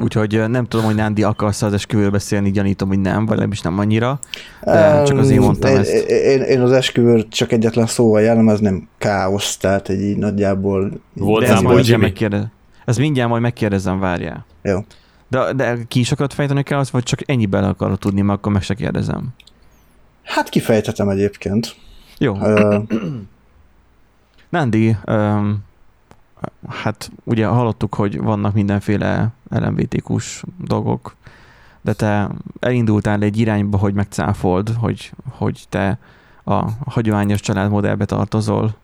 úgyhogy nem tudom, hogy Nándi akarsz az esküvőről beszélni, gyanítom, hogy nem, vagy legalábbis nem annyira, de csak azért mondtam én, ezt. Én, én az esküvőt csak egyetlen szóval jellemezném, káosz, tehát egy így nagyjából... Volt De majd mindjárt megkérdez. Ezt mindjárt majd megkérdezem, várjál. Jó. De, de ki is akarod fejteni kell azt, vagy csak ennyi bele akarod tudni, mert akkor meg se kérdezem. Hát kifejthetem egyébként. Jó. Ö, Nándi, um, hát ugye hallottuk, hogy vannak mindenféle LMBTQ-s dolgok, de te elindultál egy irányba, hogy megcáfold, hogy, hogy te a hagyományos családmodellbe tartozol.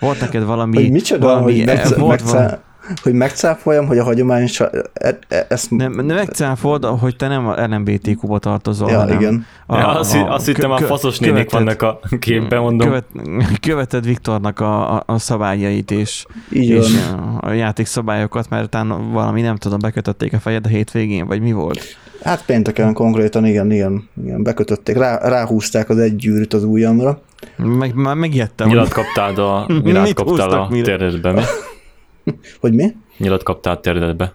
Volt neked valami... hogy micsoda, valami, hogy, megca- volt megca- hogy megcáfoljam, hogy a hagyományos... E- e- ezt, nem, nem megcáfold, hogy te nem a LMBTQ-ba tartozol, ja, hanem igen. A, Ja, azt, a- azt hittem, a faszos nénik vannak a képben, mondom. Követ, követed Viktornak a, a, a szabályait és, Így és van. a játékszabályokat, mert utána valami, nem tudom, bekötötték a fejed a hétvégén, vagy mi volt? Hát pénteken konkrétan, igen, igen, igen bekötötték, rá, ráhúzták az egy gyűrűt az ujjamra. Meg, már megijedtem. Nyilat kaptál a, nyilat Mit kaptál a mire? Hogy mi? Nyilat kaptál a térdedbe.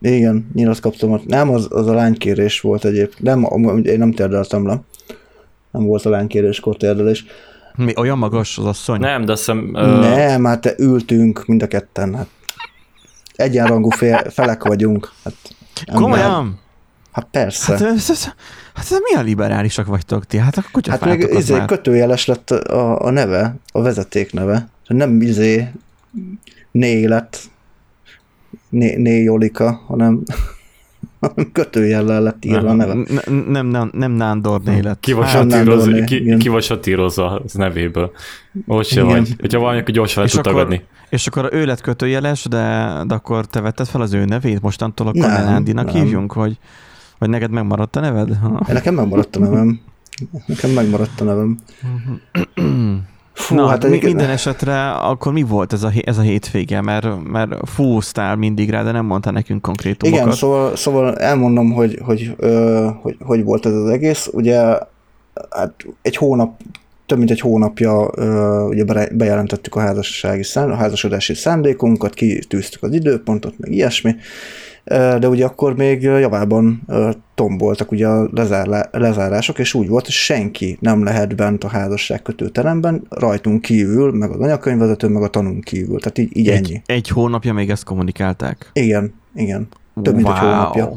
Igen, nyilat kaptam. Nem, az, az a lánykérés volt egyébként. Nem, én nem térdeltem le. Nem volt a lánykéréskor térdelés. Mi, olyan magas az asszony? Nem, de azt hiszem... Ö, nem, hát te ültünk mind a ketten. Hát egyenrangú fél, felek vagyunk. Hát. Komolyan? Hát persze. Hát, ez, ez, hát ez milyen liberálisak vagytok ti? Hát akkor Hát még izé, kötőjeles lett a, a neve, a vezeték neve. Nem izé né lett, né, né Jolika, hanem, kötőjellel lett írva a neve. Nem, nem, nem, nem Nándor élet. Ki vagy, Hát, nem satíroz, ki, ki az nevéből. Most se Igen. vagy. Hogyha valami, akkor gyorsan le És tud akkor- tagadni. És akkor ő lett kötőjeles, de, de akkor te vetted fel az ő nevét? Mostantól akkor Nem, Nándinak nem. hívjunk? Vagy, vagy neked megmaradt a neved? Ha. Nekem megmaradt a nevem. Nekem megmaradt a nevem. Fú, Na, hát mi, egyébként- minden esetre akkor mi volt ez a, ez a hétvége? Mert, mert fúztál mindig rá, de nem mondtál nekünk konkrétumokat. Igen, szóval, szóval elmondom, hogy hogy, ö, hogy hogy volt ez az egész. Ugye hát egy hónap, több mint egy hónapja ö, ugye bejelentettük a házassági szán, a házasodási szándékunkat, kitűztük az időpontot, meg ilyesmi. De ugye akkor még javában tomboltak ugye a lezárlá, lezárások, és úgy volt, hogy senki nem lehet bent a házasság kötőteremben, rajtunk kívül, meg az anyakönyvvezető, meg a tanunk kívül. Tehát így, így ennyi. egy, egy hónapja még ezt kommunikálták. Igen, igen. Több mint egy hónapja.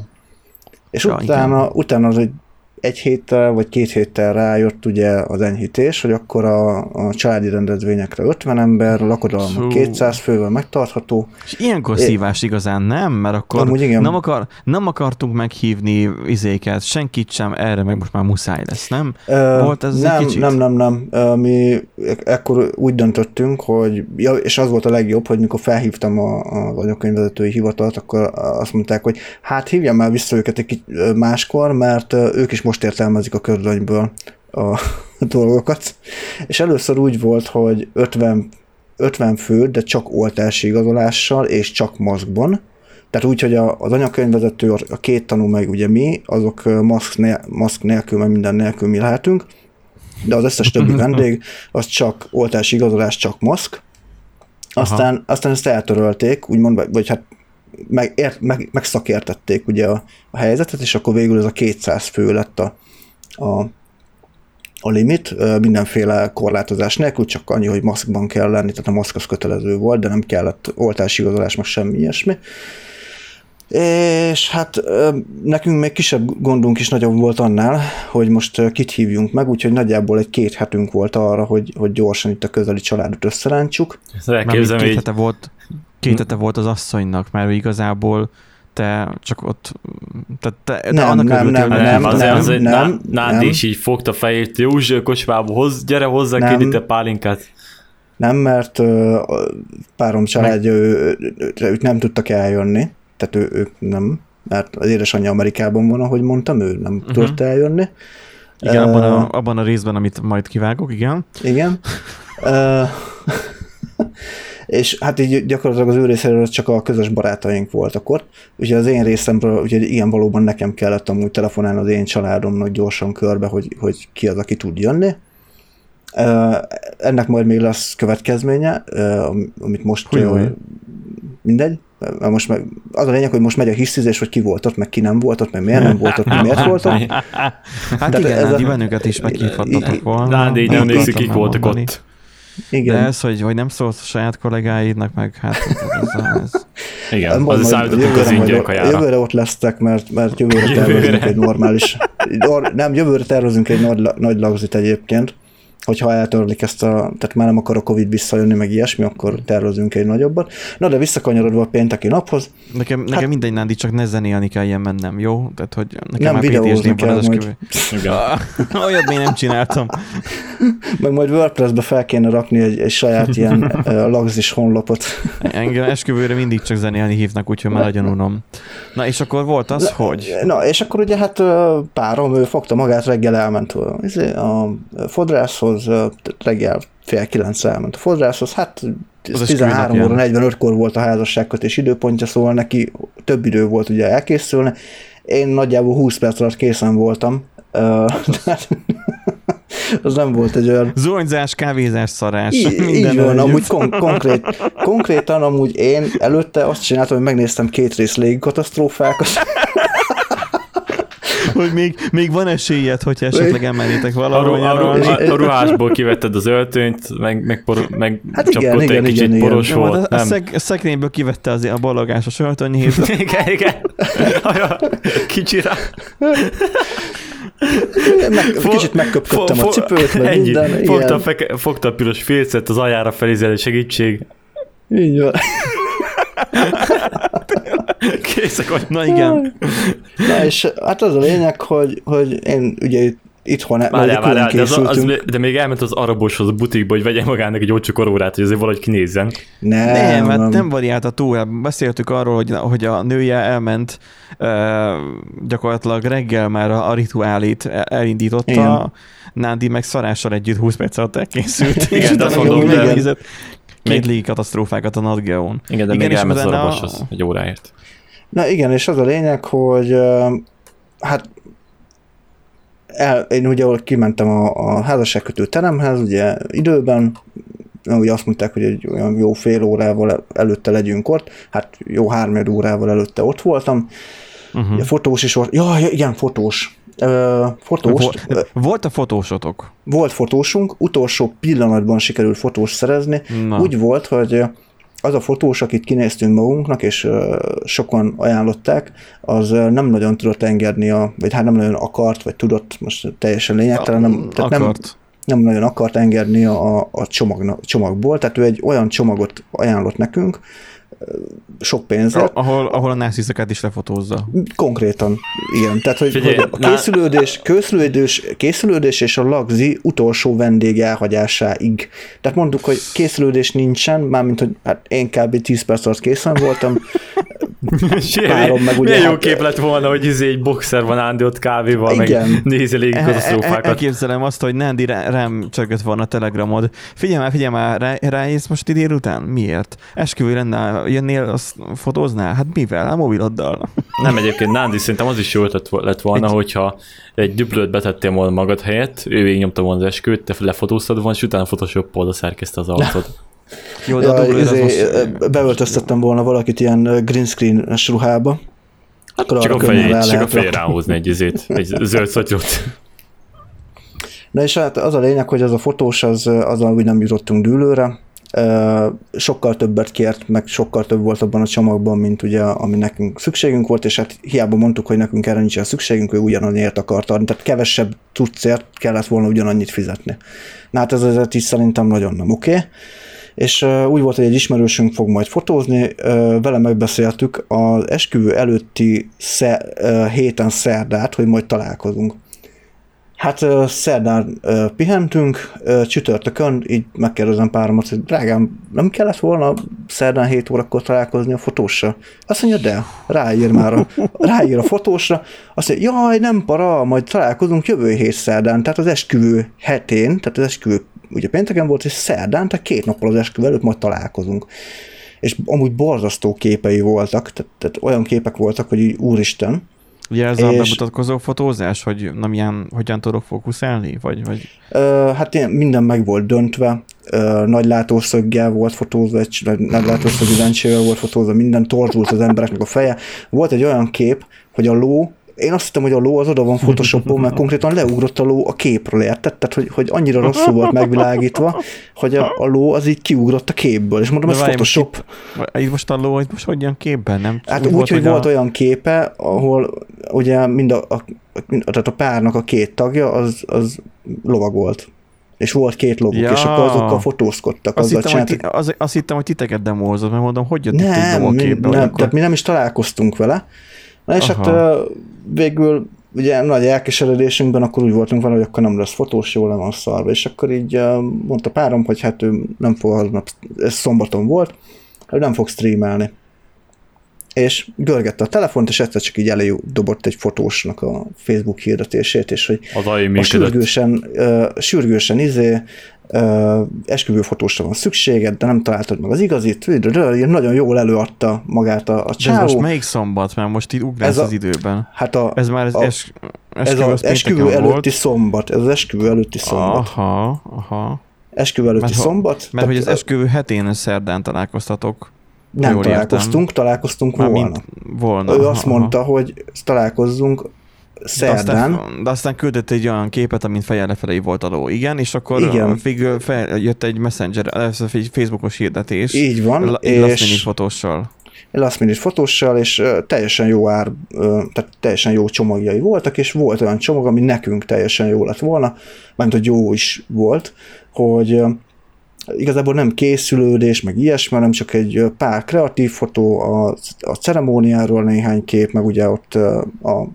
És Ja, utána, utána az egy, egy héttel vagy két héttel rájött ugye az enyhítés, hogy akkor a, a családi rendezvényekre 50 ember, a lakodalmak Fú. 200 fővel megtartható. És ilyenkor É- szívás igazán nem, mert akkor Amúgy igen. nem, akar, nem akartunk meghívni izéket, senkit sem, erre meg most már muszáj lesz, nem? Ö, Volt ez egy nem, kicsit? nem, nem, nem. Mi ekkor úgy döntöttünk, hogy, ja, és az volt a legjobb, hogy mikor felhívtam a, az anyakönyvvezetői hivatalt, akkor azt mondták, hogy hát hívjam már vissza őket egy máskor, mert ők is most értelmezik a körbönyből a dolgokat. És először úgy volt, hogy 50, 50 fő, de csak oltási igazolással és csak maszkban. Tehát úgy, hogy a, az anyakönyvvezető, a két tanú, meg ugye mi, azok maszk, nél, maszk nélkül, meg minden nélkül mi lehetünk, de az összes többi vendég, az csak oltási igazolás, csak maszk. Aztán, aztán ezt eltörölték, úgymond, vagy hát meg, ért, meg, megszakértették ugye a, a helyzetet, és akkor végül ez a 200 fő lett a, a, a limit, mindenféle korlátozás nélkül, csak annyi, hogy maszkban kell lenni, tehát a maszk az kötelező volt, de nem kellett oltási igazolás, meg semmi ilyesmi. És hát nekünk még kisebb gondunk is nagyobb volt annál, hogy most kit hívjunk meg, úgyhogy nagyjából egy két hetünk volt arra, hogy, hogy gyorsan itt a közeli családot összerántsuk. Mármint elképzelem, két hete volt, két hete volt az asszonynak, mert igazából te csak ott, tehát te, te Nem, annak nem, örültél, nem, hogy nem, azért, nem, azért nem, Ná- Nándi nem. is így fogta fejét, Józsi kocsmába, hoz, gyere hozzá Nem. két liter pálinkát. Nem, mert a párom családja, ő, ő, ők nem tudtak eljönni, tehát ő, ők nem, mert az édesanyja Amerikában van, ahogy mondtam, ő nem uh-huh. tudott eljönni. Igen, abban Ö, a, abban a részben, amit majd kivágok, igen. Igen. Ö, és hát így gyakorlatilag az ő részéről csak a közös barátaink voltak ott. Ugye az én részemről, ugye igen, valóban nekem kellett amúgy telefonálni az én családomnak gyorsan körbe, hogy, hogy ki az, aki tud jönni. Ennek majd még lesz következménye, amit most Hújjaj. ö, mindegy. most meg, az a lényeg, hogy most megy a hisztizés, hogy ki volt ott, meg ki nem volt ott, meg miért nem volt ott, meg miért volt ott. Hát De igen, ez a- Nándi, bennünket is meghívhattatok volna. Nándi, így nem nézik, kik voltak elmondani. Ott. De Igen. ez, hogy, hogy nem szólsz a saját kollégáidnak, meg hát ez, ez. Igen, Mondom, hogy számítottunk az jövőre ingyen majd- kajára. Jövőre ott lesztek, mert, mert jövőre Jövőre. tervezünk egy normális... Or, nem, jövőre tervezünk egy nagy, nagy lagzit egyébként, hogyha eltörlik ezt a, tehát már nem akar a Covid visszajönni, meg ilyesmi, akkor tervezünk egy nagyobbat. Na de visszakanyarodva a pénteki naphoz, Nekem, nekem Hát- mindegy, Nándi, csak ne zenélni kell ilyen mennem, jó? Tehát, hogy nekem Nem, már videózni kell az majd. esküvő. Igen. Olyat még nem csináltam. meg majd WordPress-be fel kéne rakni egy, egy saját ilyen lagzis honlapot. Engem esküvőre mindig csak zenélni hívnak, úgyhogy már nagyon unom. Na és akkor volt az, hogy? Na, és akkor ugye hát párom, ő fogta magát, reggel elment a, izé, a fodrászhoz, ö, reggel fél kilenc elment a fodrászhoz, hát Az esküvő 13 óra napján. 45-kor volt a házasságkötés időpontja, szóval neki több idő volt ugye elkészülni. Én nagyjából 20 perc alatt készen voltam. Tehát az nem volt egy olyan Zuhanyzás, kávézás, szarás. így, minden így van, amúgy kon- konkrét, konkrétan amúgy én előtte azt csináltam, hogy megnéztem két rész légikatasztrófákat, Hogy még, még van esélyed, hogyha esetleg elmennétek A, valahol ru- a, nyaralni. ru- a, ruhásból kivetted az öltönyt, meg, meg, por, meg Hát igen, igen, egy kicsit igen, igen. poros de volt. a, Nem. szeg, a szekrényből kivette az a ballogásos öltönyét. igen, igen. Kicsire. meg, Fo- kicsit megköpködtem fo- a cipőt, meg ennyi. minden. Fogta, a feke, fogta a piros félcet az ajára felizeli segítség. Így van. Készek vagy. Na igen. Na és hát az a lényeg, hogy, hogy én ugye itt- itthon ugye Várjál, várjál, de, az, az, de még elment az araboshoz a butikba, hogy vegyen magának egy olcsó korórát, hogy azért valahogy kinézzen. nem, Nem, hát nem variálta túl. Beszéltük arról, hogy, hogy a nője elment uh, gyakorlatilag reggel már a, a rituálét el- elindította, Igen. Nándi meg szarással együtt 20 perc alatt elkészült. Igen, és de azt mondom, de- Két légi katasztrófákat a Nadgeon. Igen, de Igen, még az utána- araboshoz egy óráért. Na igen, és az a lényeg, hogy hát el, én ugye ahol kimentem a, a házasságkötő teremhez, ugye időben, ugye azt mondták, hogy egy olyan jó fél órával előtte legyünk ott, hát jó három órával előtte ott voltam, Uh-huh. ugye fotós is volt, ja, ja, igen, fotós. Ö, fotóst, Volt a fotósotok? volt fotósunk, utolsó pillanatban sikerült fotós szerezni, Na. úgy volt, hogy az a fotós, akit kinéztünk magunknak, és sokan ajánlották, az nem nagyon tudott engedni, a, vagy hát nem nagyon akart, vagy tudott, most teljesen lényegtelen, nem, tehát nem, Akart. nem nagyon akart engedni a, a csomagna, csomagból, tehát ő egy olyan csomagot ajánlott nekünk, sok pénzért, Ahol, ahol a násziszakát is lefotózza. Konkrétan, igen. Tehát, hogy, Figyelj, hogy a készülődés, készülődés, készülődés és a lagzi utolsó vendég elhagyásáig. Tehát mondtuk, hogy készülődés nincsen, mármint, hogy hát én kb. 10 perc alatt készen voltam. Párom meg ugye Milyen jó hát- kép lett volna, hogy izé egy boxer van Ándi ott kávéval, Igen. meg nézi légi E- e- katasztrófákat. Elképzelem azt, hogy Nándi rá, rám csörgött volna a telegramod. Figyelj már, figyelj már, rá, ráész most idén után? Miért? Esküvő lenne, jönnél, azt fotóznál? Hát mivel? A mobiloddal. Nem egyébként, Nándi, szerintem az is jó lett volna, Egy- hogyha egy duplőt betettél volna magad helyett, ő végignyomta volna az esküvőt, te lefotóztad volna, és utána photoshoppolda szerkezte az arcod. Jó, de a Ja, az izé, ö, beöltöztettem volna valakit ilyen green screen-es ruhába. Akkor Csak a fejét, rá csak a rakni. ráhozni egy izét, egy zöld szatyot. Na és hát az a lényeg, hogy az a fotós, az, azzal úgy nem jutottunk dűlőre. Sokkal többet kért, meg sokkal több volt abban a csomagban, mint ugye, ami nekünk szükségünk volt, és hát hiába mondtuk, hogy nekünk erre nincsen szükségünk, ő ugyanannyiért akart adni, tehát kevesebb tudcért kellett volna ugyanannyit fizetni. Na hát ez azért is szerintem nagyon nem oké. Okay. És úgy volt, hogy egy ismerősünk fog majd fotózni, vele megbeszéltük az esküvő előtti sze, uh, héten szerdát, hogy majd találkozunk. Hát szerdán pihentünk, csütörtökön így megkérdezem páromat, hogy drágám, nem kellett volna szerdán 7 órakor találkozni a fotóssal? Azt mondja, de, ráír már a, ráír a fotósra, azt mondja, jaj, nem para, majd találkozunk jövő hét szerdán, tehát az esküvő hetén, tehát az esküvő ugye pénteken volt, és szerdán, tehát két nappal az esküvő előtt majd találkozunk. És amúgy borzasztó képei voltak, tehát, tehát olyan képek voltak, hogy így úristen, Ugye ez a És- bemutatkozó fotózás, hogy na milyen, hogyan tudok fókuszálni? Vagy, vagy... Ö, hát ilyen minden meg volt döntve, ö, nagy látószöggel volt fotózva, egy nagy, nagy látószögű lencsével volt fotózva, minden torzult az embereknek a feje. Volt egy olyan kép, hogy a ló, én azt hittem, hogy a ló az oda van photoshopon, mert konkrétan leugrott a ló a képről, érted? Tehát, hogy, hogy annyira rosszul volt megvilágítva, hogy a, a ló az így kiugrott a képből, és mondom, De ez várj, Photoshop. Itt most a ló, itt most hogyan képben, nem? Hát úgy, úgy hogy volt a... olyan képe, ahol ugye mind a, a, mind, tehát a párnak a két tagja az, az lovagolt. És volt két loguk, Ja. és akkor azokkal fotózkodtak. Azt hittem, hogy csináltak- ti, az, azt hittem, hogy titeket demózott, mert mondom, hogy jött itt nem, ló a képbe, nem, olyankor? tehát mi nem is találkoztunk vele. Na és hát Aha. ö, végül ugye nagy elkeseredésünkben akkor úgy voltunk vele, hogy akkor nem lesz fotós, jól le van szarva, és akkor így mondta párom, hogy hát ő nem fog aznap, ez szombaton volt, hogy nem fog streamelni. És görgette a telefont, és egyszer csak így elő dobott egy fotósnak a Facebook hirdetését, és hogy Az a sürgősen, uh, sürgősen izé, esküvőfotósra van szükséged, de nem találtad meg az igazit, nagyon jól előadta magát a, a De ez csávó. most melyik szombat? Mert most itt ugrálsz Ez a- az időben. Hát a, Ez már az a- es, ez esküvő, az az esküvő előtti volt. szombat, ez az esküvő előtti szombat. Aha, aha. Esküvő előtti Mert szombat. Mert hogy az tehát, esküvő hetén szerdán találkoztatok. nem találkoztunk, találkoztunk Már volna. mint volna. Ő aha, azt aha. mondta, hogy találkozzunk De szerdán. aztán, de aztán küldött egy olyan képet, amint fejjel lefelé volt a ló. Igen, és akkor Igen. Végül fel, jött egy messenger, egy Facebookos hirdetés. Így van, La- egy last minute és fotóssal. last minute fotóssal, és teljesen jó ár, tehát teljesen jó csomagjai voltak, és volt olyan csomag, ami nekünk teljesen jó lett volna, mert hogy jó is volt, hogy igazából nem készülődés, meg ilyesmi, hanem csak egy pár kreatív fotó a, a ceremóniáról, néhány kép, meg ugye ott a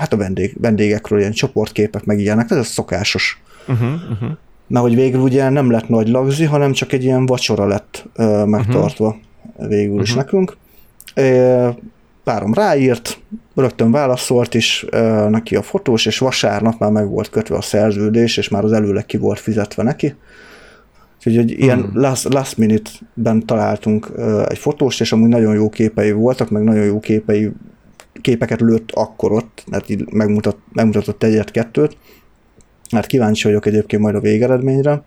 hát a vendég, vendégekről ilyen csoportképek, meg ilyenek, ez a szokásos. Uh-huh, uh-huh. Mert hogy végül ugye nem lett nagy lagzi, hanem csak egy ilyen vacsora lett ö, megtartva uh-huh. végül is Mhm. nekünk. Ö, párom ráírt, rögtön válaszolt is ö, neki a fotós, és vasárnap már meg volt kötve a szerződés, és már az előleg ki volt fizetve neki. Úgyhogy egy ilyen Hmm. last, last minute-ben találtunk ö, egy fotóst, és amúgy nagyon jó képei voltak, meg nagyon jó képei, képeket lőtt akkor ott, mert így megmutat, megmutatott egyet-kettőt. Hát kíváncsi vagyok egyébként majd a végeredményre.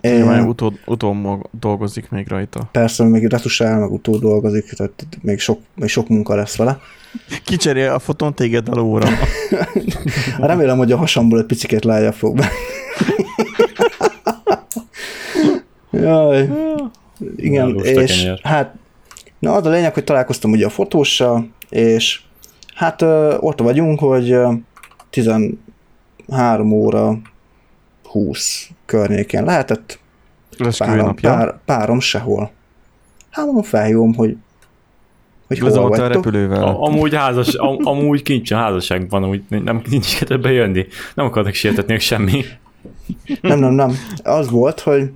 É, É, már utó, utó dolgozik még rajta. persze még retusál, meg utó dolgozik, tehát még sok, még sok munka lesz vele. Kicserél a fotón téged a lóra. Remélem, hogy a hasamból egy picit lejjebb fog be. Jaj. Igen, és hát na az a lényeg, hogy találkoztam ugye a fotóssal, és hát ott vagyunk, hogy ö, 13 óra 20 környékén lehetett, párom, pár, párom sehol. Hát mondom, felhívom, hogy hogy hol Lezavarta a repülővel. A, amúgy, házas, am, amúgy kincs a házasságban, amúgy nem nincs kedve jönni. Nem akarnak sértetni ők semmi. Nem, nem, nem. Az volt, hogy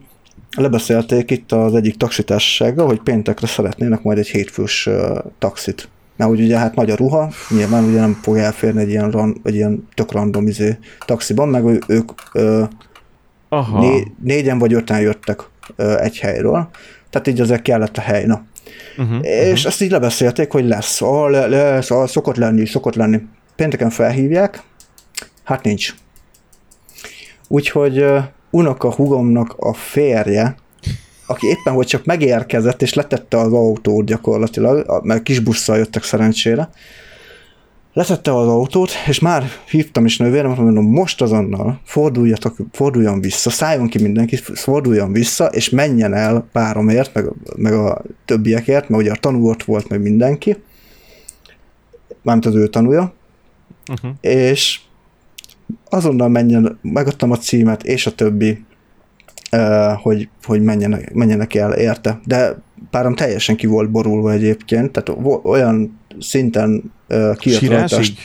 lebeszélték itt az egyik taxitársasággal, hogy péntekre szeretnének majd egy hétfős uh, taxit. Mert hogy ugye hát nagy a ruha, nyilván ugye nem fog elférni egy ilyen, ran, egy ilyen tök random izé, taxiban, meg ő- ők uh, Aha. né, négyen vagy öten jöttek uh, egy helyről, tehát így azért kellett a hely, na. Uh-huh. És ezt így lebeszélték, hogy lesz, ah, le, lesz, ah, szokott lenni, szokott lenni. Pénteken felhívják, hát nincs. Úgyhogy uh, unoka hugomnak a férje, aki éppen hogy csak megérkezett, és letette az autót gyakorlatilag, mert kis busszal jöttek szerencsére, letette az autót, és már hívtam is nővérem, mondom, most azonnal forduljatok, forduljon vissza, szálljon ki mindenki, forduljon vissza, és menjen el páromért, meg, meg a többiekért, mert ugye a tanú ott volt, meg mindenki, mármint az ő tanúja, Uh-huh. és azonnal menjen, megadtam a címet, és a többi, hogy, hogy menjenek, menjenek el érte. De párom teljesen ki volt borulva egyébként, tehát olyan szinten kijött Sírásig?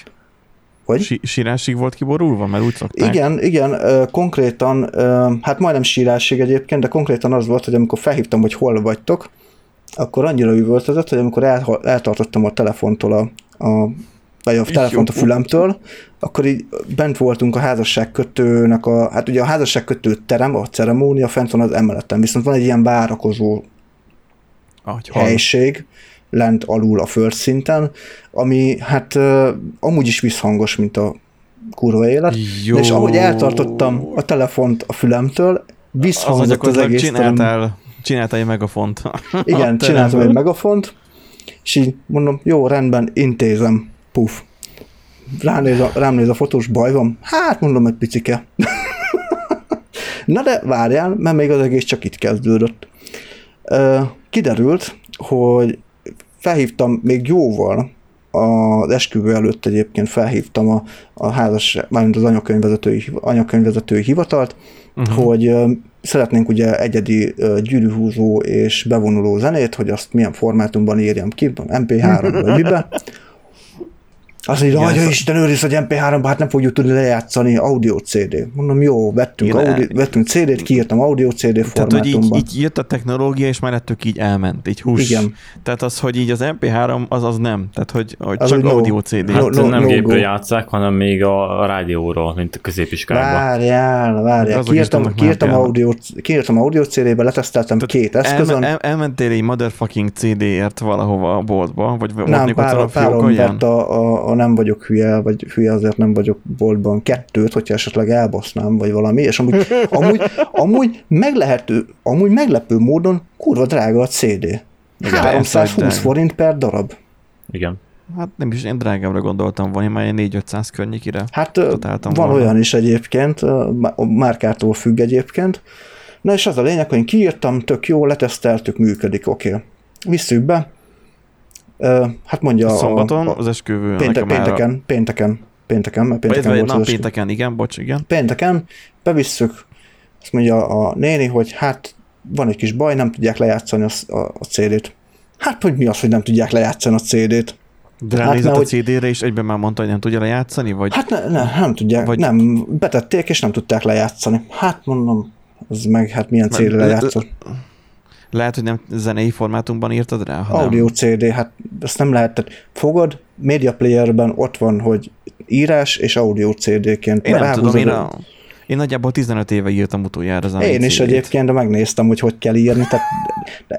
Hogy? Si- sírásig volt kiborulva? Mert úgy szokták. Igen, igen, konkrétan, hát majdnem sírásig egyébként, de konkrétan az volt, hogy amikor felhívtam, hogy hol vagytok, akkor annyira üvöltözött, hogy amikor el, eltartottam a telefontól a, a vagy a telefont a fülemtől, akkor így bent voltunk a házasságkötőnek a, hát ugye a házasságkötő terem, a ceremónia fent van az emeleten, viszont van egy ilyen várakozó Ahogy hall. helység, lent alul a földszinten, ami hát uh, amúgy is visszhangos, mint a kurva élet. Jó. És ahogy eltartottam a telefont a fülemtől, visszhangzott az, az egész csináltál, csináltál egy megafont. Igen, csináltam egy megafont, és így mondom, jó, rendben, intézem, puf. Ránéz a, rám néz a fotós, baj van? Hát mondom, egy picike. Na de várjál, mert még az egész csak itt kezdődött. Kiderült, hogy felhívtam még jóval az esküvő előtt egyébként felhívtam a, a házas, mármint az anyakönyvvezetői, anyakönyvvezetői hivatalt, uh-huh. hogy szeretnénk ugye egyedi gyűrűhúzó és bevonuló zenét, hogy azt milyen formátumban írjam ki, MP3 vagy miben. Azt mondja, hogy Isten őriz, hogy MP3-ban hát nem fogjuk tudni lejátszani audio CD. Mondom, jó, vettünk, Igen, audio, vettünk CD-t, kiírtam audio CD formátumban. Tehát, hogy így, így jött a technológia, és mellettük így elment, így hús. Igen. Tehát az, hogy így az MP3, az az nem. Tehát, hogy, hogy az csak audio CD. Hát no, no, nem no gépről játszák, hanem még a, a rádióról, mint a középiskolában. Várjál, várjál. Kiírtam, kiírtam, audio, kiírtam audio CD-be, leteszteltem Tehát két eszközön. El, el, elmentél egy motherfucking CD-ért valahova a boltba? Vagy nem, pár, párom vett a, a, a nem vagyok hülye, vagy hülye azért nem vagyok boltban kettőt, hogyha esetleg elbasznám, vagy valami, és amúgy, amúgy, amúgy, meglehető, amúgy meglepő módon kurva drága a CD. Igen, 320 forint per darab. Igen. Hát nem is, én drágábbra gondoltam volna, én már 4-500 környékére Hát van volna. olyan is egyébként, a márkától függ egyébként. Na és az a lényeg, hogy én kiírtam, tök jó, leteszteltük, működik, oké. Okay. Visszük be, hát mondja Szombaton, a, a, az esküvő. Pénte, pénteken, a... pénteken, pénteken, mert pénteken vagy, volt na, pénteken, igen, bocs, igen. Pénteken bevisszük, azt mondja a néni, hogy hát van egy kis baj, nem tudják lejátszani a, a, a CD-t. Hát, hogy mi az, hogy nem tudják lejátszani a CD-t? De hát ránézett hát, a CD-re, és egyben már mondta, hogy nem tudja lejátszani? Vagy... Hát ne, ne, nem tudják, vagy... nem, betették, és nem tudták lejátszani. Hát mondom, az meg, hát milyen CD-re lejátszott. Lehet, hogy nem zenei formátumban írtad rá? Hanem... Audio CD, hát ezt nem lehet. Tehát fogod, Media Playerben ott van, hogy írás és audio CD-ként. Én nem tudom, én, a, én nagyjából 15 éve írtam utoljára zenei Én is CD-t. egyébként, de megnéztem, hogy hogy kell írni. Tehát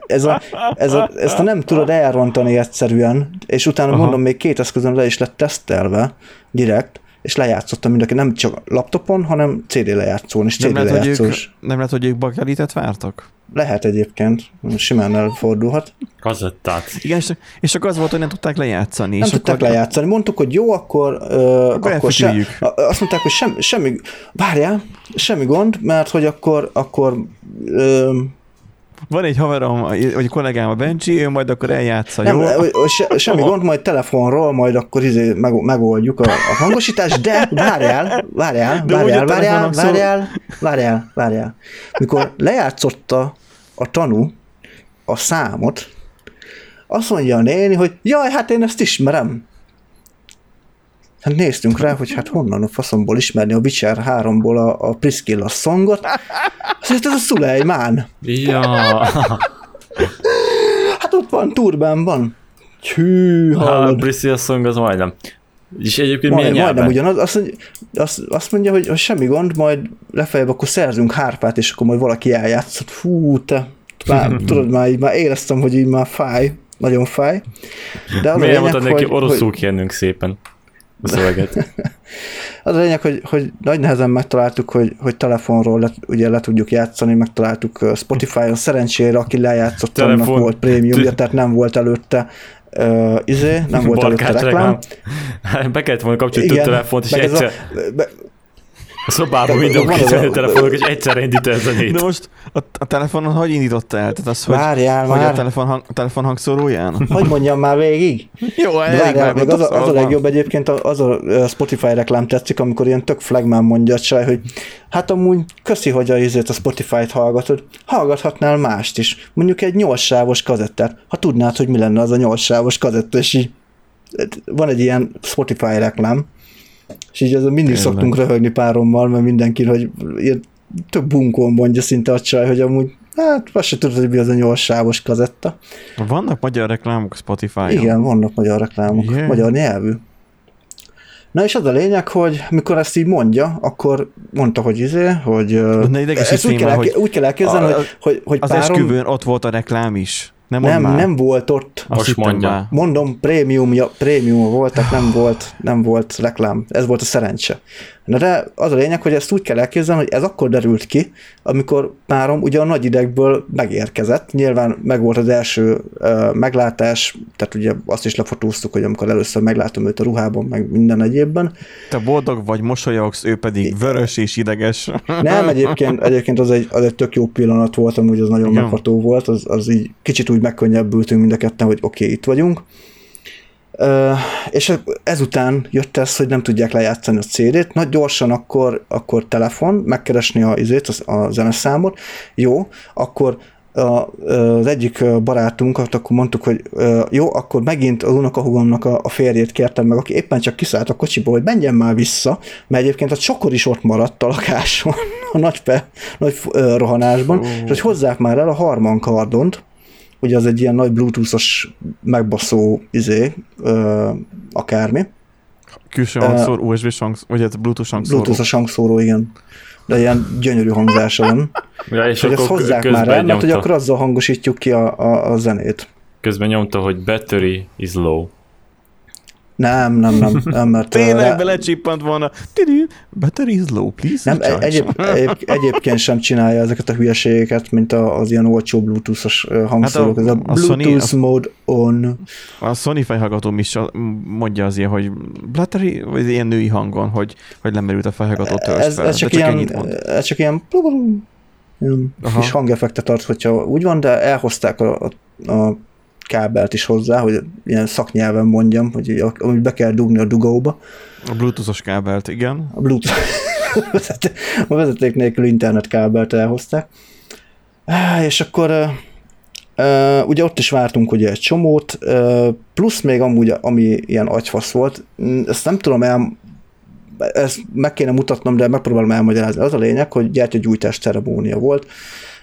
ez a, ez a, ezt a nem tudod elrontani egyszerűen, és utána Aha. mondom, még két eszközön le is lett tesztelve direkt, és lejátszottam mindenki, nem csak laptopon, hanem CD lejátszón és CD nem lehet, lejátszós. Ők, nem lehet, hogy ők bakelitet vártak? Lehet egyébként, simán elfordulhat. Kazettát. Igen, és, és csak az volt, hogy nem tudták lejátszani. Nem és tudták akkor... lejátszani. Mondtuk, hogy jó, akkor, akkor, akkor se, azt mondták, hogy sem, semmi, várjál, semmi gond, mert hogy akkor, akkor ö, van egy haverom, vagy kollégám a Benji, ő majd akkor eljátsza, nem, jó? Se, semmi gond, majd telefonról, majd akkor izé meg, megoldjuk a, a hangosítást, de várjál, várjál, de várjál, várjál, várjál, várjál, várjál. Mikor lejátszotta a tanú a számot, azt mondja a néni, hogy jaj, hát én ezt ismerem. Hát néztünk rá, hogy hát honnan a faszomból ismerni a Witcher 3-ból a, a Priscilla szongot. Azt ez a Szulejmán. Ja. hát ott van, van. Hű, hallod. A Priscilla szong az majdnem. És egyébként Majd, milyen Majdnem ugyanaz. Azt, mondja, azt, azt mondja, hogy, hogy semmi gond, majd lefeljebb akkor szerzünk hárpát, és akkor majd valaki eljátszott. Fú, te, már, tudod, már, így, már éreztem, hogy így már fáj, nagyon fáj. De az Miért mondtad neki, oroszul hogy... kérnünk szépen a szöveget. az a lényeg, hogy, hogy nagy nehezen megtaláltuk, hogy, hogy telefonról le, ugye le tudjuk játszani, megtaláltuk Spotify-on, szerencsére, aki lejátszott, Telefon. annak volt prémiumja, tehát nem volt előtte uh, izé, nem volt előtte reklám. reklám. Be kellett volna kapcsolni a telefont, és egyszer... A, be, a szobában minden a telefonok, és egyszerre indít el zenét. De most a, a telefonon hogy indította el? Tehát az, hogy, Várjál hogy már. a telefon, hang, telefon hangszóróján? Hogy mondjam már végig? Jó, elég Várjál, meg az, a, az a legjobb egyébként, az a Spotify reklám tetszik, amikor ilyen tök flagmán mondja a csaj, hogy hát amúgy köszi, hogy a, izét a Spotify-t hallgatod, hallgathatnál mást is. Mondjuk egy nyolcsávos kazettát, ha tudnád, hogy mi lenne az a nyolcsávos kazetta, és így van egy ilyen Spotify reklám, és így azon mindig Tényleg. szoktunk röhögni párommal, mert mindenki, hogy ilyen több bunkón mondja szinte a csaj, hogy amúgy Hát, azt se tudod, hogy mi az a nyolc sávos kazetta. Vannak magyar reklámok Spotify-on? Igen, vannak magyar reklámok, yeah. magyar nyelvű. Na és az a lényeg, hogy mikor ezt így mondja, akkor mondta, hogy izé, hogy... De ezt úgy, kell, hogy úgy kell elképzelni, hogy, hogy, hogy Az párom... esküvőn ott volt a reklám is. Nem, nem, nem volt ott. Most mondja. Már. Mondom, prémium, ja, prémium volt, tehát nem volt, nem volt reklám. Ez volt a szerencse. Na de az a lényeg, hogy ezt úgy kell elképzelni, hogy ez akkor derült ki, amikor párom ugye a nagy idegből megérkezett. Nyilván meg volt az első uh, meglátás, tehát ugye azt is lefotóztuk, hogy amikor először meglátom őt a ruhában, meg minden egyébben. Te boldog vagy, mosolyogsz, ő pedig vörös és ideges. Nem, egyébként, egyébként az, egy, az egy tök jó pillanat volt, amúgy az nagyon Igen. megható volt, az, az így kicsit úgy megkönnyebbültünk mind a ketten, hogy oké, okay, itt vagyunk. Uh, és ezután jött ez, hogy nem tudják lejátszani a CD-t, nagy gyorsan akkor, akkor telefon, megkeresni a, izét, a zeneszámot, jó, akkor a, az egyik barátunkat, akkor mondtuk, hogy jó, akkor megint az unokahúgomnak a, a férjét kértem meg, aki éppen csak kiszállt a kocsiból, hogy menjen már vissza, mert egyébként a csokor is ott maradt a lakáson, a nagy, pe, nagy rohanásban, uh. és hogy hozzák már el a harman kardont, ugye az egy ilyen nagy bluetoothos megbaszó izé, ö, akármi. Külső hangszóró, uh, USB hangszóró, vagy ez bluetooth hangszóró. Bluetoothos hangszóró, igen. De ilyen gyönyörű hangzása van. Ja, és hogy ezt hozzák már el, mert hogy akkor azzal hangosítjuk ki a, a, a zenét. Közben nyomta, hogy battery is low. Nem, nem, nem, nem mert... Tényleg uh, belecsippant volna. Battery is low, please. Nem, e- egyéb, egyéb, egyébként sem csinálja ezeket a hülyeségeket, mint az ilyen olcsó bluetooth-os hangszórók. Hát a, ez a, a Bluetooth Sony, mode on. A Sony fejhallgatóm is mondja azért, hogy battery, vagy ilyen női hangon, hogy, hogy lemerült a fejhallgató ez, ez, csak, csak ilyen, ez csak ilyen ilyen kis hangeffektet tart, hogyha úgy van, de elhozták a, a, a kábelt is hozzá, hogy ilyen szaknyelven mondjam, hogy amit be kell dugni a dugóba. A bluetoothos kábelt, igen. A bluetooth a vezeték nélkül internet kábelt elhozták. És akkor uh, ugye ott is vártunk ugye egy csomót, uh, plusz még amúgy, ami ilyen agyfasz volt, ezt nem tudom el, ezt meg kéne mutatnom, de megpróbálom elmagyarázni. Az a lényeg, hogy gyertyagyújtás ceremónia volt,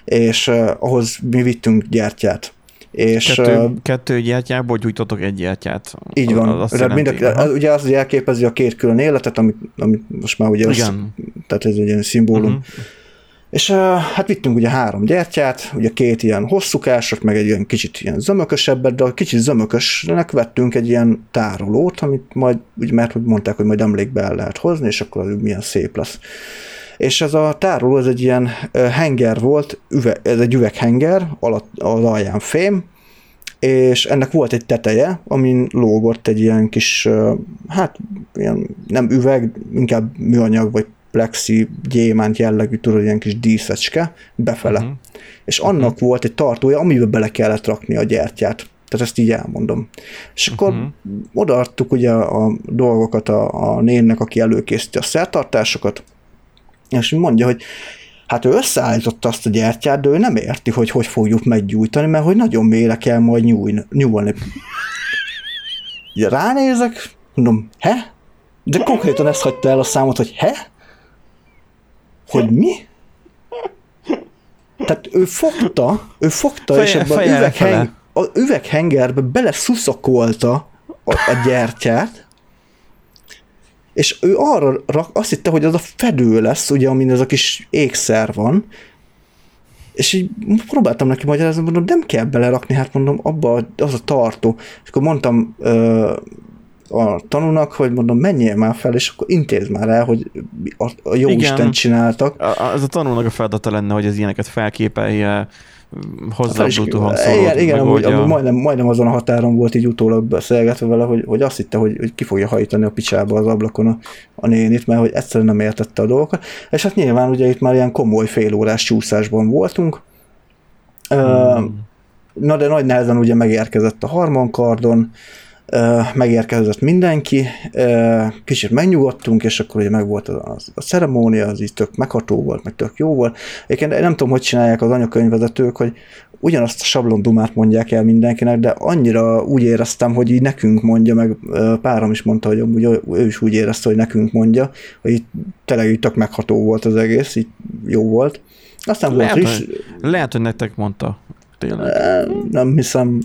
és uh, ahhoz mi vittünk gyertyát és, kettő, uh, kettő gyertyából gyújtotok egy gyertyát. Így van. Azt jelenti, mind a, ugye az, elképezi a két külön életet, amit, amit most már ugye, Igen. Az, tehát ez egy ilyen szimbólum. Uh-huh. És uh, hát vittünk ugye három gyertyát, ugye két ilyen hosszúkásot, meg egy ilyen kicsit ilyen zömökösebbet, de a kicsit zömökösnek vettünk egy ilyen tárolót, amit majd, úgy mert hogy mondták, hogy majd emlékbe el lehet hozni, és akkor az milyen szép lesz. És ez a tároló, ez egy ilyen henger volt, üve, ez egy üveghenger, alatt, az alján fém, és ennek volt egy teteje, amin lógott egy ilyen kis, hát ilyen nem üveg, inkább műanyag vagy plexi, gyémánt jellegű, tudod, ilyen kis díszecske befele. Uh-huh. És annak uh-huh. volt egy tartója, amiben bele kellett rakni a gyertyát. Tehát ezt így elmondom. És akkor uh-huh. odaadtuk ugye a dolgokat a, a nénnek, aki előkészíti a szertartásokat, és mondja, hogy hát ő összeállította azt a gyertyát, de ő nem érti, hogy hogy fogjuk meggyújtani, mert hogy nagyon mélyre kell majd nyújni, nyúlni. Ránézek, mondom, he? De konkrétan ezt hagyta el a számot, hogy he? Hogy mi? Tehát ő fogta, ő fogta, feje, és ebben a üvegheng, a üveghengerbe beleszuszakolta a, a gyertyát, és ő arra rak, azt hitte, hogy az a fedő lesz, ugye, amin ez a kis ékszer van, és így próbáltam neki magyarázni, mondom, nem kell belerakni, hát mondom, abba az a tartó. És akkor mondtam ö, a tanúnak, hogy mondom, menjél már fel, és akkor intéz már el, hogy a, a jó Igen. Isten csináltak. Az a tanulnak a feladata lenne, hogy az ilyeneket felképelje, hozzá hát, Bluetooth hangszórót. Igen, igen amúgy, amúgy majdnem, majdnem azon a határon volt így utólag beszélgetve vele, hogy, hogy azt hitte, hogy, hogy ki fogja hajtani a picsába az ablakon a, a nénit, mert hogy egyszerűen nem értette a dolgokat. És hát nyilván ugye itt már ilyen komoly félórás csúszásban voltunk. Hmm. Na de nagy nehezen ugye megérkezett a harmankardon, megérkezett mindenki, kicsit megnyugodtunk, és akkor ugye meg volt a, a ceremónia, az így tök megható volt, meg tök jó volt. Egyébként nem tudom, hogy csinálják az anyakönyvvezetők, hogy ugyanazt a sablondumát mondják el mindenkinek, de annyira úgy éreztem, hogy így nekünk mondja, meg párom is mondta, hogy amúgy ő is úgy érezte, hogy nekünk mondja, hogy itt tényleg így tök megható volt az egész, így jó volt. Aztán lehet, volt hogy, lehet, hogy nektek mondta. Tényleg. Nem hiszem.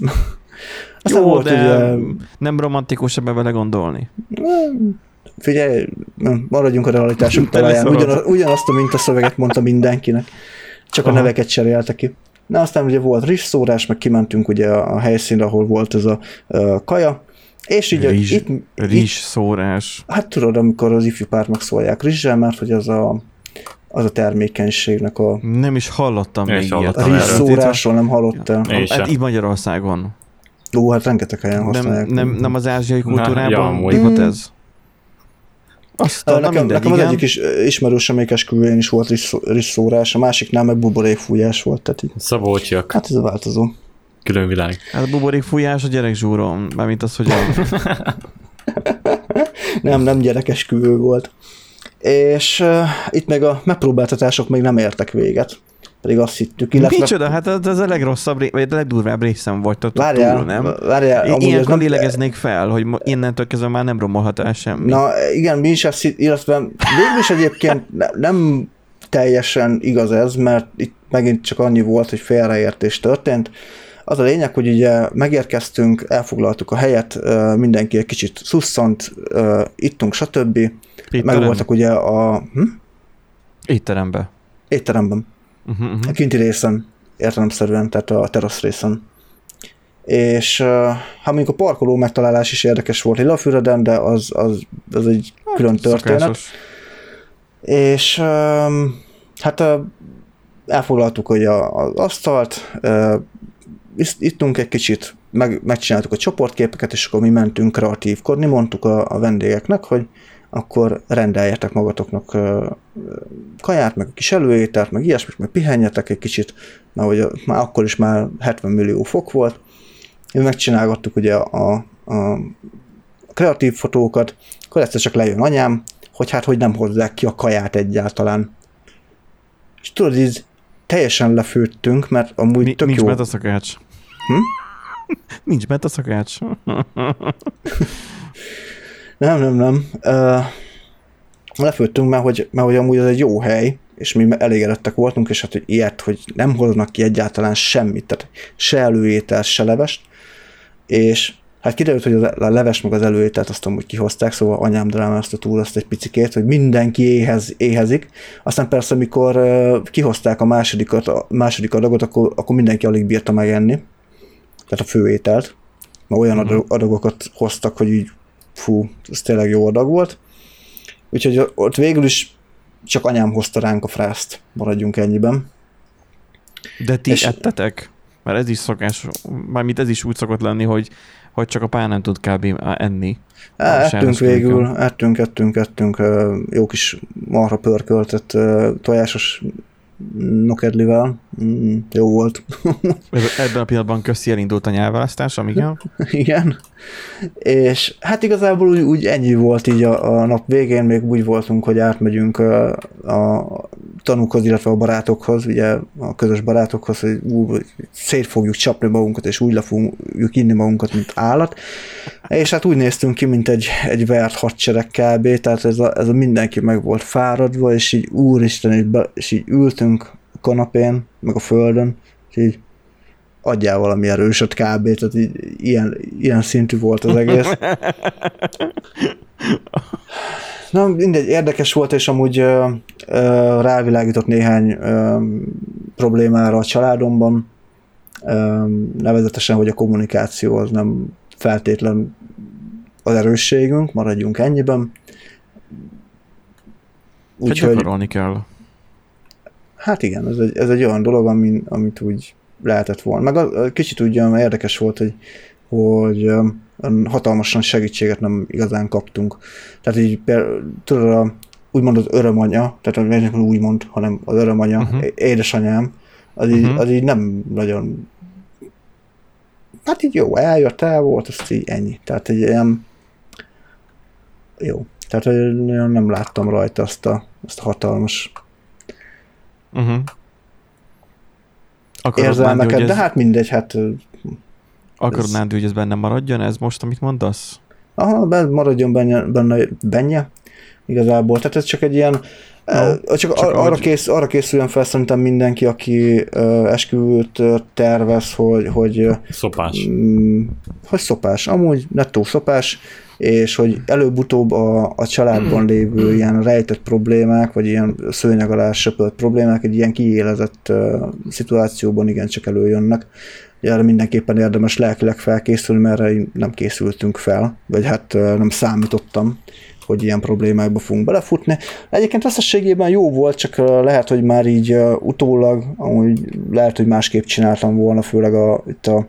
Aztán Jó, volt, de ugye, nem romantikus ebbe vele gondolni. Figyelj, maradjunk a realitások talaján. Ugyan, ugyanazt a szöveget mondta mindenkinek. Csak Aha. a neveket cserélte ki. Na aztán ugye volt rizsszórás, meg kimentünk ugye a helyszínre, ahol volt ez a, a kaja, és így Rizs, itt, rizs szórás. Hát tudod, amikor az ifjú párt megszólják rizssel, mert hogy az a, az a termékenységnek a... Nem is hallottam még ilyet. A rizsszórásról nem hallottál? Hát így Magyarországon. Ó, hát rengeteg helyen Nem, használják. nem, nem az ázsiai ja, kultúrában amúgy. divat ez? Azt nekem, mindegy, nekem az igen. egyik is ismerősöm még esküvőjén is volt rizsz- rizsszórás, a másiknál meg buborékfújás volt, tehát így, Szabolcsiak, hát ez a változó. külön világ. Hát a buborék fújás a gyerek zsúrom, mármint az, hogy. Nem, nem gyerekesküvő volt. És uh, itt meg a megpróbáltatások még nem értek véget. Pedig azt hittük, illetve... Micsoda, hát ez ez a legrosszabb, vagy a legdurvább részem vagytok Várjál, túl, nem? várjál, Én ilyenkor nem, lélegeznék fel, hogy innentől kezdve már nem romolhat el semmi. Na igen, mi is ezt, hitt- illetve végül is egyébként ne, nem teljesen igaz ez, mert itt megint csak annyi volt, hogy félreértés történt. Az a lényeg, hogy ugye megérkeztünk, elfoglaltuk a helyet, mindenki egy kicsit szusszant, ittunk, stb. Meg Étterem? voltak ugye a hm? Étterembe. étteremben, Uh-huh, uh-huh. a kinti részen, értelemszerűen, tehát a terasz részen. És uh, hát mondjuk a parkoló megtalálás is érdekes volt Lillafüreden, de az, az, az egy külön történet. Szokásos. És um, hát uh, elfoglaltuk hogy a, az asztalt, uh, ittunk egy kicsit, meg, megcsináltuk a csoportképeket, és akkor mi mentünk kreatívkodni, mondtuk a, a vendégeknek, hogy akkor rendeljetek magatoknak kaját, meg a kis előételt, meg ilyesmit, meg pihenjetek egy kicsit, mert a, már akkor is már 70 millió fok volt. Mi megcsinálgattuk ugye a, a, a kreatív fotókat, akkor egyszer csak lejön anyám, hogy hát hogy nem hozzák ki a kaját egyáltalán. És tudod, így teljesen lefőttünk, mert amúgy Ni- tök nincs jó. bent a szakács. Hm? Nincs bent a szakács. Nem, nem, nem. Uh, lefőttünk, mert hogy, mert hogy amúgy ez egy jó hely, és mi elégedettek voltunk, és hát hogy ilyet, hogy nem hoznak ki egyáltalán semmit, tehát se előétel, se levest, és hát kiderült, hogy az- a leves meg az előételt azt amúgy kihozták, szóval anyám drámázta túl azt egy picikét, hogy mindenki éhez, éhezik. Aztán persze, amikor uh, kihozták a másodikat, a második adagot, akkor, akkor mindenki alig bírta megenni, tehát a főételt, mert olyan adag, adagokat hoztak, hogy így fú, ez tényleg jó adag volt. Úgyhogy ott végül is csak anyám hozta ránk a frászt, maradjunk ennyiben. De ti És- ettetek? Mert ez is szokás, mármint ez is úgy szokott lenni, hogy, hogy csak a pár nem tud kb. enni. Á, ettünk végül, ettünk, ettünk, ettünk jó kis marha pörköltet tojásos nokedlivel. Mm, jó volt. Ebben a pillanatban köszi elindult a nyelvválasztás, igen. Igen. És hát igazából úgy, úgy ennyi volt így a, a nap végén, még úgy voltunk, hogy átmegyünk a, a tanúkhoz, illetve a barátokhoz, ugye a közös barátokhoz, hogy ú, szét fogjuk csapni magunkat, és úgy le fogjuk inni magunkat, mint állat. És hát úgy néztünk ki, mint egy, egy vert hadsereg kb. Tehát ez a, ez a mindenki meg volt fáradva, és így úristen, így be, és így ültünk a kanapén, meg a földön, és így adjál valami erősöt kb. Tehát így, ilyen, ilyen szintű volt az egész. Na, mindegy, érdekes volt, és amúgy ö, ö, rávilágított néhány ö, problémára a családomban, ö, nevezetesen, hogy a kommunikáció az nem feltétlen az erősségünk, maradjunk ennyiben. Úgyhogy Úgyhogy, gyakorolni kell. hát igen, ez egy, ez egy olyan dolog, ami, amit úgy lehetett volna. Meg a, a kicsit úgy érdekes volt, hogy, hogy hatalmasan segítséget nem igazán kaptunk. Tehát így tudod, a, úgymond az örömanya, tehát nem úgymond, hanem az örömanya, uh-huh. édesanyám, az így, uh-huh. az így nem nagyon hát így jó, eljött, el volt, azt így ennyi. Tehát egy ilyen jó. Tehát hogy nem láttam rajta azt a, azt a hatalmas Uh-huh. Akarod, érzelmeket, hogy de ez, hát mindegy, hát akarod ez- Nándi, hogy ez benne maradjon, ez most, amit mondasz? aha, maradjon benne, benne, benne igazából. Tehát ez csak egy ilyen No, csak, csak arra, kész, arra készüljön fel szerintem mindenki, aki uh, esküvőt tervez, hogy, hogy szopás. Um, hogy szopás, amúgy nettó szopás, és hogy előbb-utóbb a, a családban lévő ilyen rejtett problémák, vagy ilyen szőnyeg alá söpölt problémák egy ilyen kiélezett uh, szituációban igencsak előjönnek. Erre mindenképpen érdemes lelkileg felkészülni, mert erre nem készültünk fel, vagy hát uh, nem számítottam hogy ilyen problémákba fogunk belefutni. Egyébként összességében jó volt, csak lehet, hogy már így utólag, amúgy lehet, hogy másképp csináltam volna, főleg a, itt a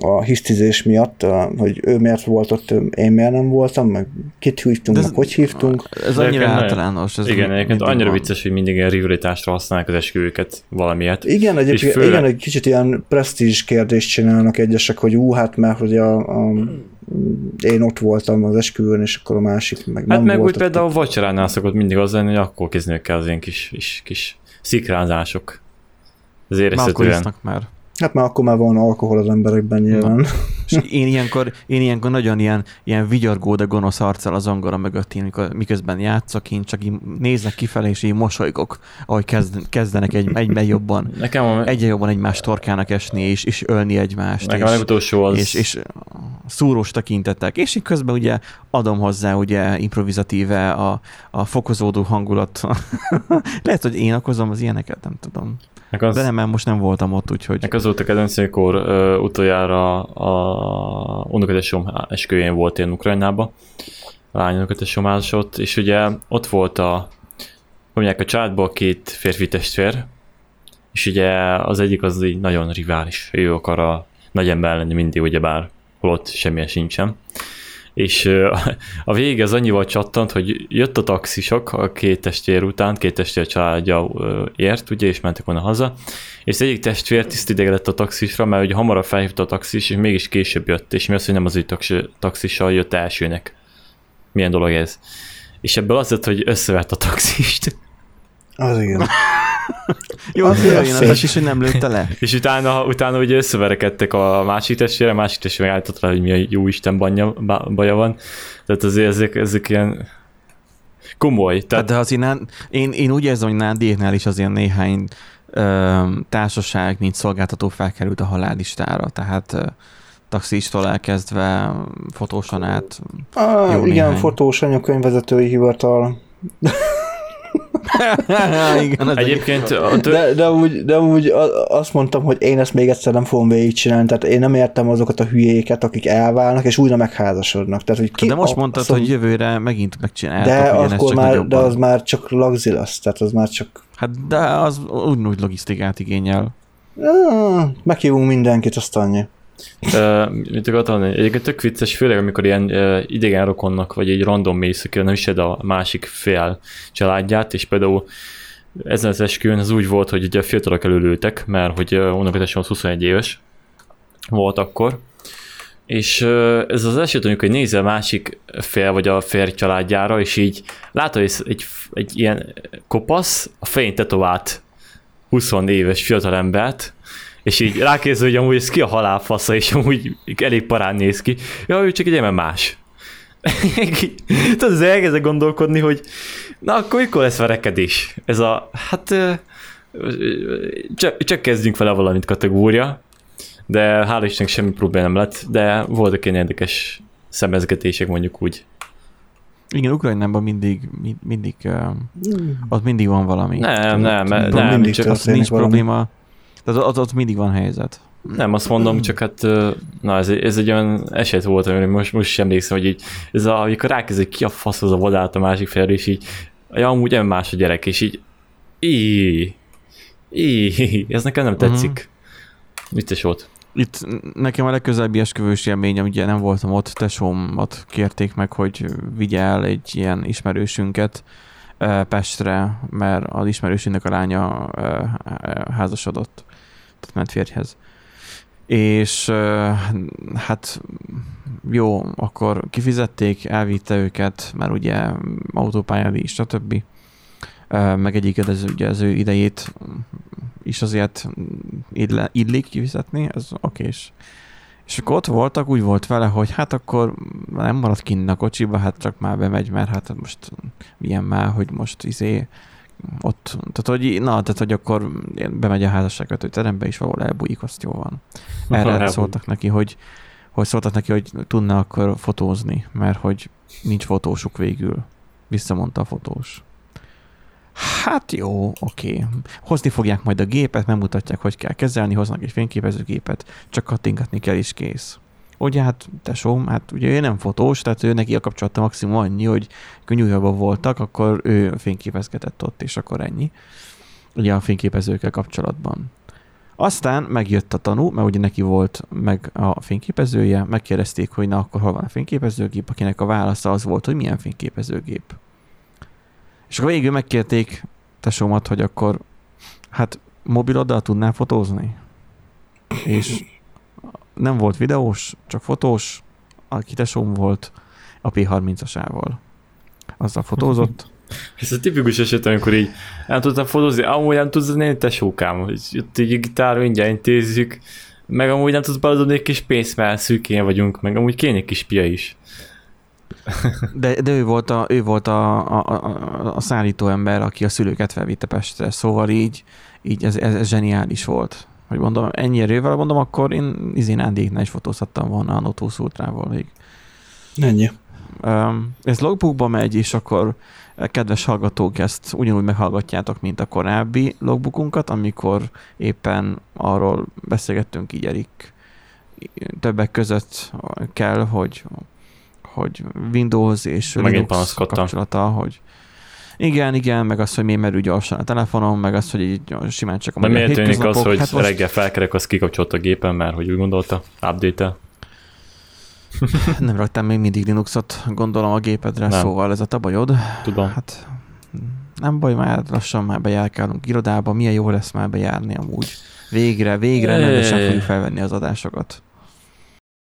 a hisztizés miatt, hogy ő miért volt ott, én miért nem voltam, meg kit hívtunk, meg hogy hívtunk. Ez annyira általános. Ez igen, egyébként annyira van. vicces, hogy mindig ilyen rivalitásra használják az esküvőket valamiért. Igen, egyébként, főle... igen, egy kicsit ilyen presztízs kérdést csinálnak egyesek, hogy ú, hát mert hogy a, a én ott voltam az esküvőn, és akkor a másik meg hát nem meg volt. úgy például a vacsoránál szokott mindig az lenni, hogy akkor kezdődnek kell az ilyen kis, kis, kis szikrázások. Az érezhetően. már. Hát már akkor már van alkohol az emberekben nyilván. Na. És én ilyenkor, én ilyenkor nagyon ilyen, ilyen vigyargó, de gonosz arccal az angora mögött én, mikor, miközben játszok, én csak így nézek kifelé, és így mosolygok, ahogy kezd, kezdenek egy, egyben jobban, Nekem a... egyre jobban egymás torkának esni, és, és ölni egymást. Nekem és, a legutolsó az... És, és szúrós tekintetek, és így közben ugye adom hozzá ugye improvizatíve a, a fokozódó hangulat. Lehet, hogy én okozom az ilyeneket, nem tudom. Az, De nem, mert most nem voltam ott, úgyhogy... Nekem az volt a kedvenc, amikor utoljára a unokatesom esküvőjén volt én Ukrajnába, a lány unokatesom ott, és ugye ott volt a, mondják a családból két férfi testvér, és ugye az egyik az így nagyon rivális, ő akar a nagy ember lenni mindig, ugyebár holott semmilyen sincsen és a vége az annyival csattant, hogy jött a taxisok a két testvér után, két testvér családja ért, ugye, és mentek volna haza, és az egyik testvér tisztideg lett a taxisra, mert ugye hamarabb felhívta a taxis, és mégis később jött, és mi az, hogy nem az ő taxissal jött elsőnek. Milyen dolog ez? És ebből az lett, hogy összevert a taxist. Az igen. Jó, az az is, hogy nem lőtte le. És utána, utána ugye összeverekedtek a másik testvére, a másik testvére állított rá, hogy mi a jó Isten banja, baja van. Tehát azért ezek, ezek ilyen komoly. Tehát... De az én, én, én úgy érzem, hogy Nádiéknál is az ilyen néhány ö, társaság, mint szolgáltató felkerült a halállistára, tehát ö, taxistól elkezdve fotósan át. Jó igen, néhány. fotós anyakönyvvezetői hivatal. Igen, az Egyébként a tő... de, de, úgy, de úgy azt mondtam, hogy én ezt még egyszer nem fogom végigcsinálni, tehát én nem értem azokat a hülyéket, akik elválnak, és újra megházasodnak. Tehát, hogy ki, de most mondtad, azt, hogy jövőre megint megcsináltak, de, akkor már, de az már csak lagzi lesz, tehát az már csak... Hát de az úgy logisztikát igényel. Ja, meghívunk mindenkit, azt annyi. Uh, mit akartam mondani? Egyébként tök vicces, főleg amikor ilyen uh, idegen rokonnak, vagy egy random mész, nem ised a másik fél családját, és például ezen az esküvőn az úgy volt, hogy ugye a fiatalok előlőtek, mert hogy uh, unokatesom az 21 éves volt akkor, és uh, ez az eset, amikor nézel a másik fél, vagy a férj családjára, és így látod egy, egy, egy ilyen kopasz, a fején tetovált 20 éves fiatalembert, és így rákérdez, hogy amúgy ez ki a halálfasza, és amúgy elég parán néz ki. Ja, ő csak egy más. Tudod, az elkezdek gondolkodni, hogy na akkor mikor lesz verekedés? Ez a, hát csak, csak kezdjünk vele valamit kategória, de hál' Istennek semmi probléma nem lett, de voltak ilyen érdekes szemezgetések mondjuk úgy. Igen, Ukrajnában mindig, mindig, uh, ott mindig van valami. Nem, nem, nem, nem mindig csak az nincs valami. probléma. Tehát ott, ott mindig van helyzet. Nem, azt mondom, csak hát, na ez, ez egy olyan eset volt, amire most, most sem emlékszem, hogy így, ez a, amikor rákezdek ki a fasz az a vadát a másik fel, és így, ja, amúgy nem más a gyerek, és így, így, ez nekem nem tetszik. Uh-huh. Vicces volt. Itt nekem a legközelebbi esküvős élményem, ugye nem voltam ott, tesómat kérték meg, hogy vigye el egy ilyen ismerősünket, Pestre, mert az ismerősének a lánya házasodott ment férjhez. És hát jó, akkor kifizették, elvitte őket, mert ugye autópályádi, stb. Meg egyik az, ugye az ő idejét is azért illik kifizetni, ez okés. És akkor ott voltak, úgy volt vele, hogy hát akkor nem maradt kinn a kocsiba, hát csak már bemegy, mert hát most milyen már, hogy most izé ott, tehát hogy, na, tehát hogy akkor bemegy a házasságkötő terembe, és valahol elbújik, azt jó van. Erre Elbújik. szóltak neki, hogy, hogy szóltak neki, hogy tudna akkor fotózni, mert hogy nincs fotósuk végül. Visszamondta a fotós. Hát jó, oké. Hozni fogják majd a gépet, megmutatják, hogy kell kezelni, hoznak egy fényképezőgépet, csak kattingatni kell is kész. Ugye hát tesóm, hát ugye ő nem fotós, tehát ő neki a kapcsolata maximum annyi, hogy New voltak, akkor ő fényképezgetett ott, és akkor ennyi. Ugye a fényképezőkkel kapcsolatban. Aztán megjött a tanú, mert ugye neki volt meg a fényképezője, megkérdezték, hogy na akkor hol van a fényképezőgép, akinek a válasza az volt, hogy milyen fényképezőgép. És akkor végül megkérték tesómat, hogy akkor hát mobiloddal tudnál fotózni? És nem volt videós, csak fotós, aki tesóm volt a P30-asával. Azzal fotózott. Ez a tipikus eset, amikor így nem tudtam fotózni, amúgy nem tudsz nem tesókám, hogy jött egy gitár, mindjárt intézzük, meg amúgy nem tudsz beadni egy kis pénzt, mert szűkén vagyunk, meg amúgy kéne egy kis pia is. De, de ő volt, a, ő volt a, a, a, a szállító ember, aki a szülőket felvitte Pestre, szóval így, így ez, ez, ez zseniális volt. Hogy mondom, ennyi erővel mondom, akkor én izén Andéknál is fotózhattam volna a Notus Ultrával még. Ennyi. Ez logbookba megy, és akkor kedves hallgatók, ezt ugyanúgy meghallgatjátok, mint a korábbi logbookunkat, amikor éppen arról beszélgettünk így Erik többek között kell, hogy hogy Windows és Megint Linux kapcsolata, hogy igen, igen, meg az, hogy miért merül gyorsan a telefonon, meg az, hogy így simán csak a De miért tűnik az, hogy hát most, reggel felkerek, az kikapcsolt a gépen, mert hogy úgy gondolta, update Nem raktál még mindig Linuxot, gondolom a gépedre, Nem. szóval ez a te bajod. tudom. Hát nem baj, már lassan már bejárkálunk irodába, milyen jó lesz már bejárni amúgy. Végre, végre Jé. rendesen fogjuk felvenni az adásokat.